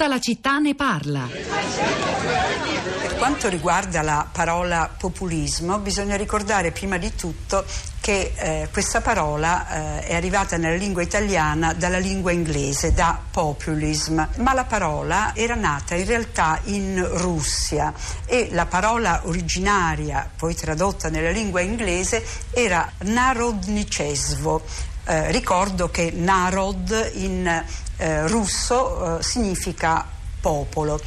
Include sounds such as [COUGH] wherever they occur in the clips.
Tutta la città ne parla. Per quanto riguarda la parola populismo, bisogna ricordare prima di tutto che eh, questa parola eh, è arrivata nella lingua italiana dalla lingua inglese, da populism, ma la parola era nata in realtà in Russia e la parola originaria, poi tradotta nella lingua inglese, era narodnichesvo. Eh, ricordo che narod in eh, russo eh, significa popolo.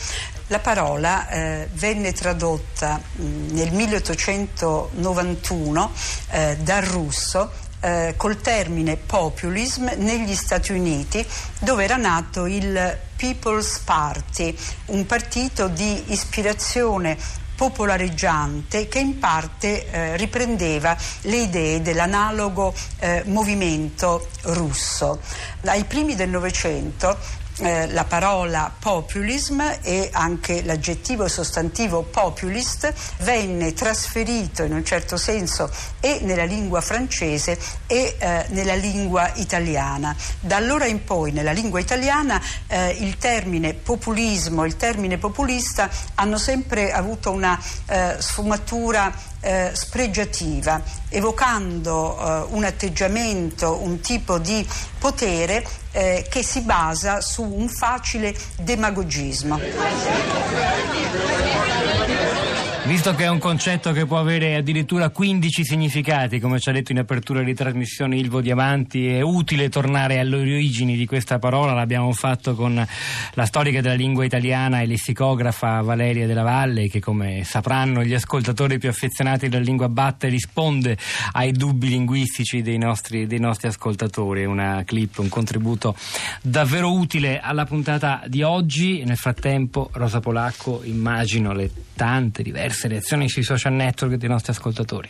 La parola eh, venne tradotta mh, mm, nel 1891 eh, dal russo eh, col termine populism negli Stati Uniti dove era nato il People's Party, un partito di ispirazione popolareggiante che in parte eh, riprendeva le idee dell'analogo eh, movimento russo. Ai primi del Novecento eh, la parola populism e anche l'aggettivo sostantivo populist venne trasferito in un certo senso e nella lingua francese e eh, nella lingua italiana. Da allora in poi nella lingua italiana eh, il termine populismo il termine populista hanno sempre avuto una eh, sfumatura eh, spregiativa, evocando eh, un atteggiamento, un tipo di potere eh, che si basa su un facile demagogismo. Visto che è un concetto che può avere addirittura 15 significati, come ci ha detto in apertura di trasmissione Ilvo Diamanti, è utile tornare alle origini di questa parola. L'abbiamo fatto con la storica della lingua italiana e lessicografa Valeria della Valle, che come sapranno gli ascoltatori più affezionati della lingua batte risponde ai dubbi linguistici dei nostri, dei nostri ascoltatori. Una clip, un contributo davvero utile alla puntata di oggi. Nel frattempo, Rosa Polacco, immagino le tante diverse diverse reazioni sui social network dei nostri ascoltatori.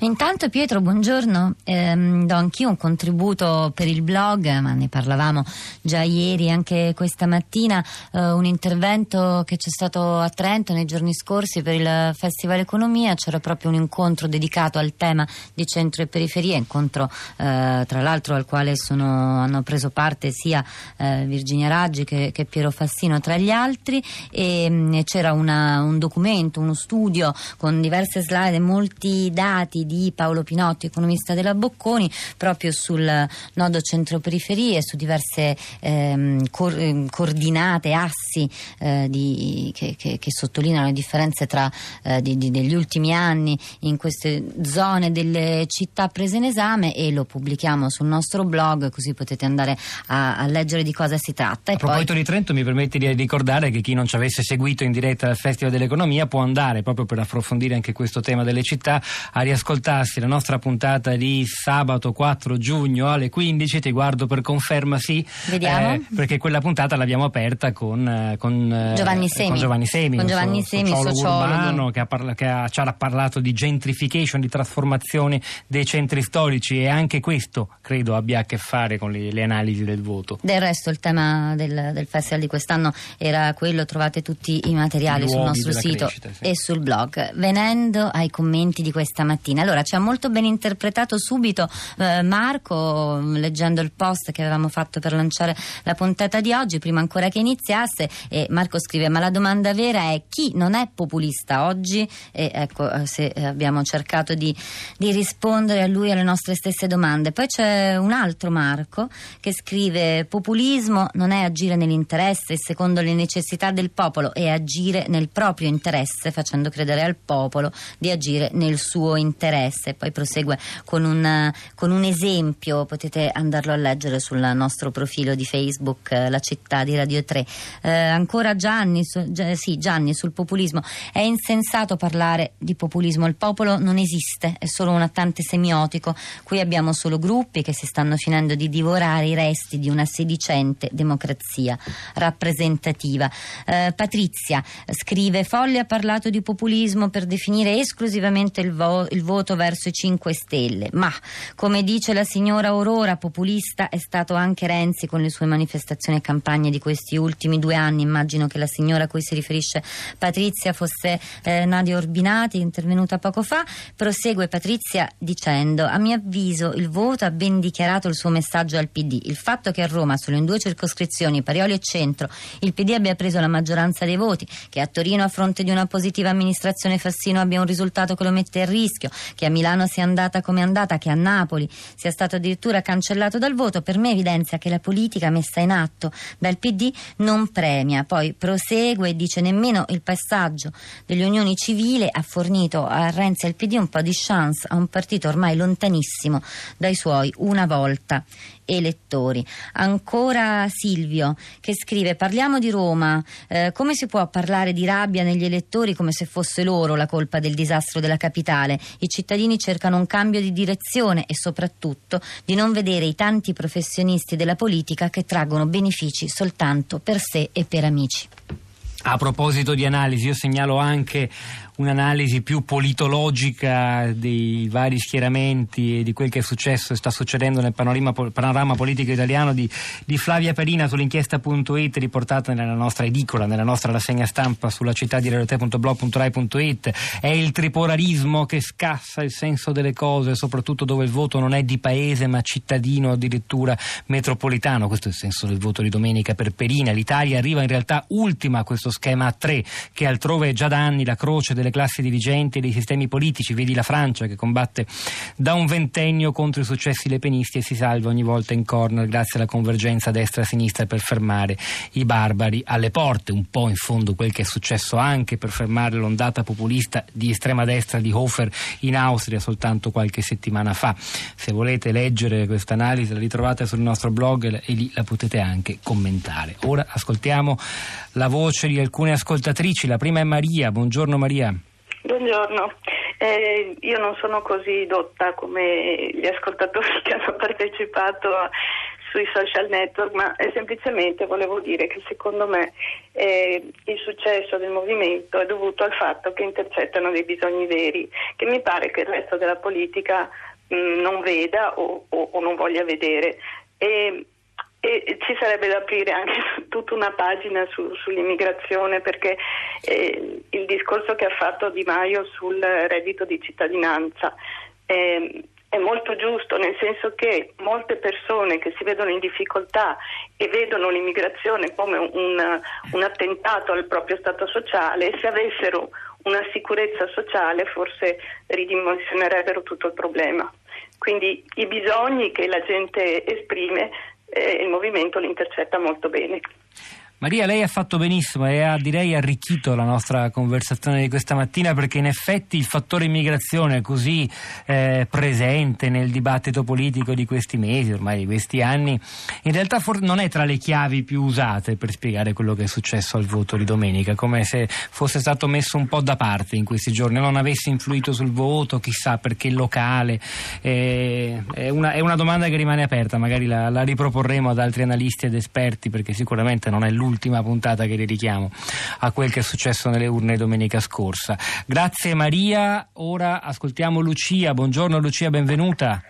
Intanto Pietro, buongiorno, ehm, do anch'io un contributo per il blog, ma ne parlavamo già ieri, anche questa mattina, eh, un intervento che c'è stato a Trento nei giorni scorsi per il Festival Economia, c'era proprio un incontro dedicato al tema di centro e periferia, incontro eh, tra l'altro al quale sono, hanno preso parte sia eh, Virginia Raggi che, che, Piero Fassino tra gli altri. E, mm, c'era una, un documento, uno studio con diverse slide e molti dati dati di Paolo Pinotti, economista della Bocconi, proprio sul nodo centro-periferie, su diverse ehm, cor- ehm, coordinate, assi eh, di, che, che, che, sottolineano le differenze tra, eh, di, di, degli ultimi anni in queste zone delle città prese in esame e lo pubblichiamo sul nostro blog così potete andare a, a leggere di cosa si tratta. E a proposito poi... di Trento mi permette di ricordare che chi non ci avesse seguito in diretta al Festival dell'Economia può andare proprio per approfondire anche questo tema delle città a riascoltarsi la nostra puntata di sabato 4 giugno alle 15, ti guardo per conferma sì, Vediamo. Eh, perché quella puntata l'abbiamo aperta con, eh, con, eh, Giovanni Semi, con Giovanni Semi, con Giovanni so, Semi sociologo, sociologo. urbano che, ha parla, che ha, ci ha parlato di gentrification, di trasformazione dei centri storici e anche questo credo abbia a che fare con le, le analisi del voto. Del resto il tema del, del, festival di quest'anno era quello, trovate tutti i materiali sul nostro sito crescita, sì. e sul blog. Venendo ai commenti di questa mattina mattina. Allora, ci ha molto ben interpretato subito eh, Marco, leggendo il post che avevamo fatto per lanciare la puntata di oggi, prima ancora che iniziasse, e Marco scrive, ma la domanda vera è chi non è populista oggi? E ecco, eh, se abbiamo cercato di, di rispondere a lui alle nostre stesse domande. Poi c'è un altro Marco che scrive, populismo non è agire nell'interesse secondo le necessità del popolo, è agire nel proprio interesse, facendo credere al popolo di agire nel suo interesse interesse. Poi prosegue con un, con un esempio, potete andarlo a leggere sul nostro profilo di Facebook, eh, La città di Radio 3. Eh, ancora Gianni, su, sì, Gianni sul populismo. È insensato parlare di populismo, il popolo non esiste, è solo un attante semiotico. Qui abbiamo solo gruppi che si stanno finendo di divorare i resti di una sedicente democrazia rappresentativa. Eh, Patrizia scrive: Folle ha parlato di populismo per definire esclusivamente il, vo- il voto verso i 5 Stelle. Ma, come dice la signora Aurora, populista è stato anche Renzi con le sue manifestazioni e campagne di questi ultimi due anni. Immagino che la signora a cui si riferisce Patrizia fosse eh, Nadia Orbinati, intervenuta poco fa. Prosegue Patrizia dicendo: A mio avviso il voto ha ben dichiarato il suo messaggio al PD. Il fatto che a Roma, solo in due circoscrizioni, Parioli e Centro, il PD abbia preso la maggioranza dei voti, che a Torino a fronte di una positiva amministrazione Fassino abbia un risultato che lo mette a rischio, che a Milano sia andata come è andata, che a Napoli sia stato addirittura cancellato dal voto, per me evidenzia che la politica messa in atto dal PD non premia. Poi prosegue e dice nemmeno il passaggio delle unioni civili ha fornito a Renzi e al PD un po' di chance a un partito ormai lontanissimo dai suoi una volta elettori. Ancora Silvio che scrive parliamo di Roma, eh, come si può parlare di rabbia negli elettori come se fosse loro la colpa del disastro della capitale? I cittadini cercano un cambio di direzione e soprattutto di non vedere i tanti professionisti della politica che traggono benefici soltanto per sé e per amici. A proposito di analisi, io segnalo anche un'analisi più politologica dei vari schieramenti e di quel che è successo e sta succedendo nel panorama, panorama politico italiano di, di, Flavia Perina sull'inchiesta.it riportata nella nostra edicola, nella nostra rassegna stampa sulla città di realtà.blog.rai.it. È il tripolarismo che scassa il senso delle cose, soprattutto dove il voto non è di paese ma cittadino, addirittura metropolitano. Questo è il senso del voto di domenica per Perina. L'Italia arriva in realtà ultima a questo schema a tre, che altrove è già da anni la croce del delle classi dirigenti e dei sistemi politici, vedi la Francia che combatte da un ventennio contro i successi lepenisti e si salva ogni volta in corner grazie alla convergenza destra-sinistra per fermare i barbari alle porte, un po' in fondo quel che è successo anche per fermare l'ondata populista di estrema destra di Hofer in Austria soltanto qualche settimana fa. Se volete leggere questa analisi la ritrovate sul nostro blog e lì la potete anche commentare. Ora ascoltiamo la voce di alcune ascoltatrici, la prima è Maria, buongiorno Maria. Buongiorno, eh, io non sono così dotta come gli ascoltatori [LAUGHS] che hanno partecipato sui social network, ma eh, semplicemente volevo dire che secondo me eh, il successo del movimento è dovuto al fatto che intercettano dei bisogni veri, che mi pare che il resto della politica mh, mm, non veda o, o, o, non voglia vedere. E, e ci sarebbe da aprire anche [LAUGHS] tutta una pagina su, sull'immigrazione perché eh, il discorso che ha fatto Di Maio sul reddito di cittadinanza eh, è molto giusto, nel senso che molte persone che si vedono in difficoltà e vedono l'immigrazione come un, un attentato al proprio stato sociale, se avessero una sicurezza sociale forse ridimensionerebbero tutto il problema. Quindi i bisogni che la gente esprime eh, il movimento li intercetta molto bene. Maria, lei ha fatto benissimo e ha direi arricchito la nostra conversazione di questa mattina perché in effetti il fattore immigrazione così eh, presente nel dibattito politico di questi mesi, ormai di questi anni, in realtà for- non è tra le chiavi più usate per spiegare quello che è successo al voto di domenica, come se fosse stato messo un po' da parte in questi giorni, non avesse influito sul voto, chissà perché locale. Eh, è, una, è, una, domanda che rimane aperta, magari la, la riproporremo ad altri analisti ed esperti perché sicuramente non è l'unico l'ultima puntata che dedichiamo a quel che è successo nelle urne domenica scorsa. Grazie Maria, ora ascoltiamo Lucia. Buongiorno Lucia, benvenuta.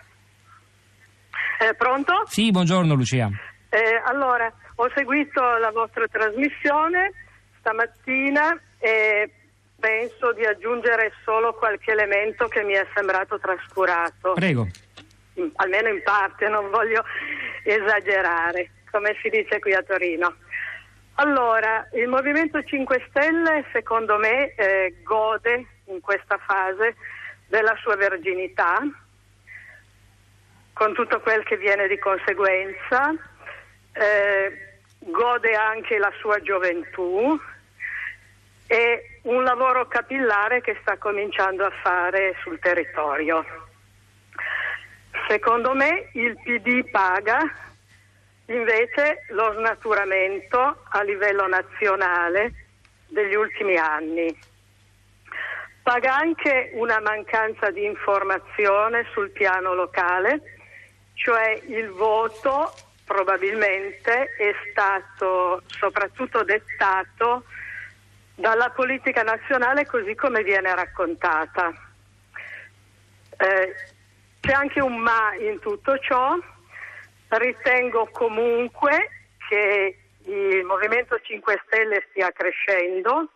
Eh, pronto? Sì, buongiorno Lucia. Eh, allora, ho seguito la vostra trasmissione stamattina e penso di aggiungere solo qualche elemento che mi è sembrato trascurato. Prego. almeno in parte, non voglio esagerare, come si dice qui a Torino. Allora, il Movimento 5 Stelle secondo me eh, gode in questa fase della sua verginità, con tutto quel che viene di conseguenza, eh, gode anche la sua gioventù e un lavoro capillare che sta cominciando a fare sul territorio. Secondo me il PD paga Invece lo snaturamento a livello nazionale degli ultimi anni paga anche una mancanza di informazione sul piano locale, cioè il voto probabilmente è stato soprattutto dettato dalla politica nazionale così come viene raccontata. Eh, c'è anche un ma in tutto ciò. Ritengo comunque che il Movimento 5 Stelle stia crescendo,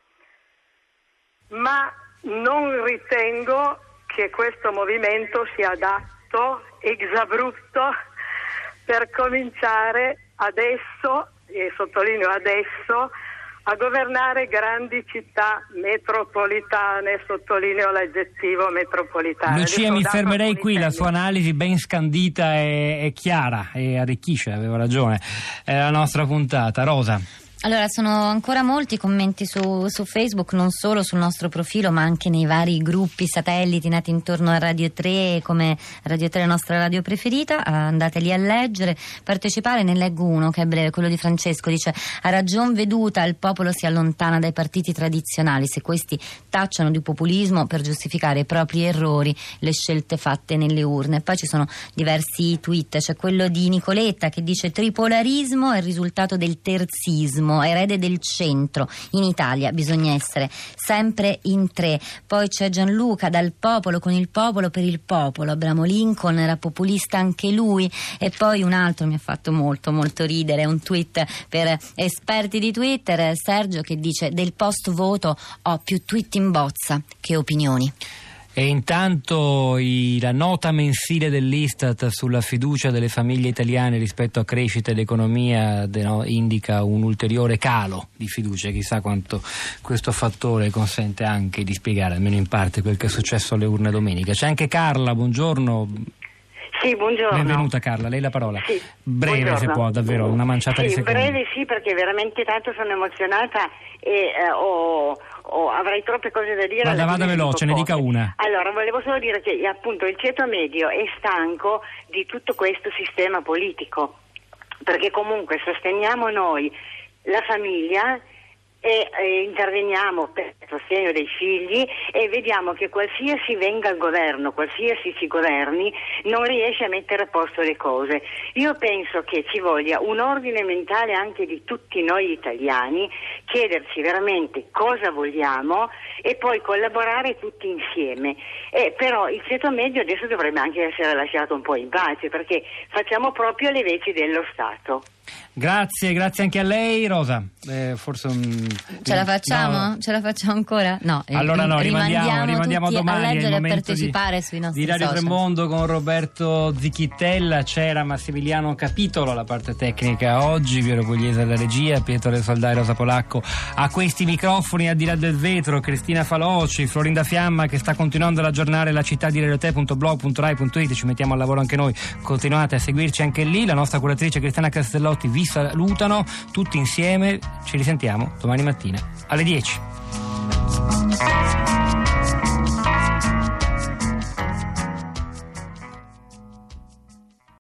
ma non ritengo che questo movimento sia adatto, exabrupto, per cominciare adesso, e sottolineo adesso, a governare grandi città metropolitane, sottolineo l'aggettivo metropolitane. Lucia, mi fermerei qui, la sua analisi ben scandita e, chiara e arricchisce, avevo ragione, è la nostra puntata. Rosa. Allora, sono ancora molti commenti su, su, Facebook, non solo sul nostro profilo, ma anche nei vari gruppi satelliti nati intorno a Radio 3, come Radio 3 la nostra radio preferita. Andate lì a leggere, partecipare. Ne leggo uno che è breve, quello di Francesco. Dice: A ragion veduta il popolo si allontana dai partiti tradizionali se questi tacciano di populismo per giustificare i propri errori, le scelte fatte nelle urne. Poi ci sono diversi tweet. C'è quello di Nicoletta che dice: Tripolarismo è il risultato del terzismo primo, erede del centro. In Italia bisogna essere sempre in tre. Poi c'è Gianluca dal popolo, con il popolo, per il popolo. Abramo Lincoln era populista anche lui. E poi un altro mi ha fatto molto, molto ridere, un tweet per esperti di Twitter, Sergio che dice del post voto ho più tweet in bozza che opinioni. E intanto i, la nota mensile dell'Istat sulla fiducia delle famiglie italiane rispetto a crescita ed economia de, no, indica un ulteriore calo di fiducia. Chissà quanto questo fattore consente anche di spiegare, almeno in parte, quel che è successo alle urne domenica. C'è anche Carla, buongiorno. Sì, buongiorno. Benvenuta Carla, lei la parola. Sì, breve buongiorno. se può, davvero, una manciata sì, di secondi. Breve sì, perché veramente tanto sono emozionata e eh, ho oh, avrei troppe cose da dire. Vada, vada veloce, ne dica una. Allora, volevo solo dire che appunto il ceto medio è stanco di tutto questo sistema politico, perché comunque sosteniamo noi la famiglia e, e interveniamo per il sostegno dei figli e vediamo che qualsiasi venga al governo, qualsiasi si governi, non riesce a mettere a posto le cose. Io penso che ci voglia un ordine mentale anche di tutti noi italiani, chiederci veramente cosa vogliamo e poi collaborare tutti insieme. Eh, però il ceto medio adesso dovrebbe anche essere lasciato un po' in pace perché facciamo proprio le veci dello Stato. Grazie, grazie anche a lei, Rosa. Eh, forse un... Ce la facciamo? No. Ce la facciamo ancora? No. Allora no, rimandiamo, rimandiamo a domani. A leggere e partecipare di, sui nostri Di Radio social. Tremondo con Roberto Zichittella, c'era Massimiliano Capitolo, la parte tecnica oggi, Piero Pugliese alla regia, Pietro Del Soldai, Rosa Polacco a questi microfoni, a di là del vetro, Cristina Faloci, Florinda Fiamma che sta continuando ad aggiornare la città di radiote.blog.rai.it, ci mettiamo al lavoro anche noi, continuate a seguirci anche lì, la nostra curatrice Cristiana Castellotti vi salutano tutti insieme. Ci risentiamo domani mattina alle 10.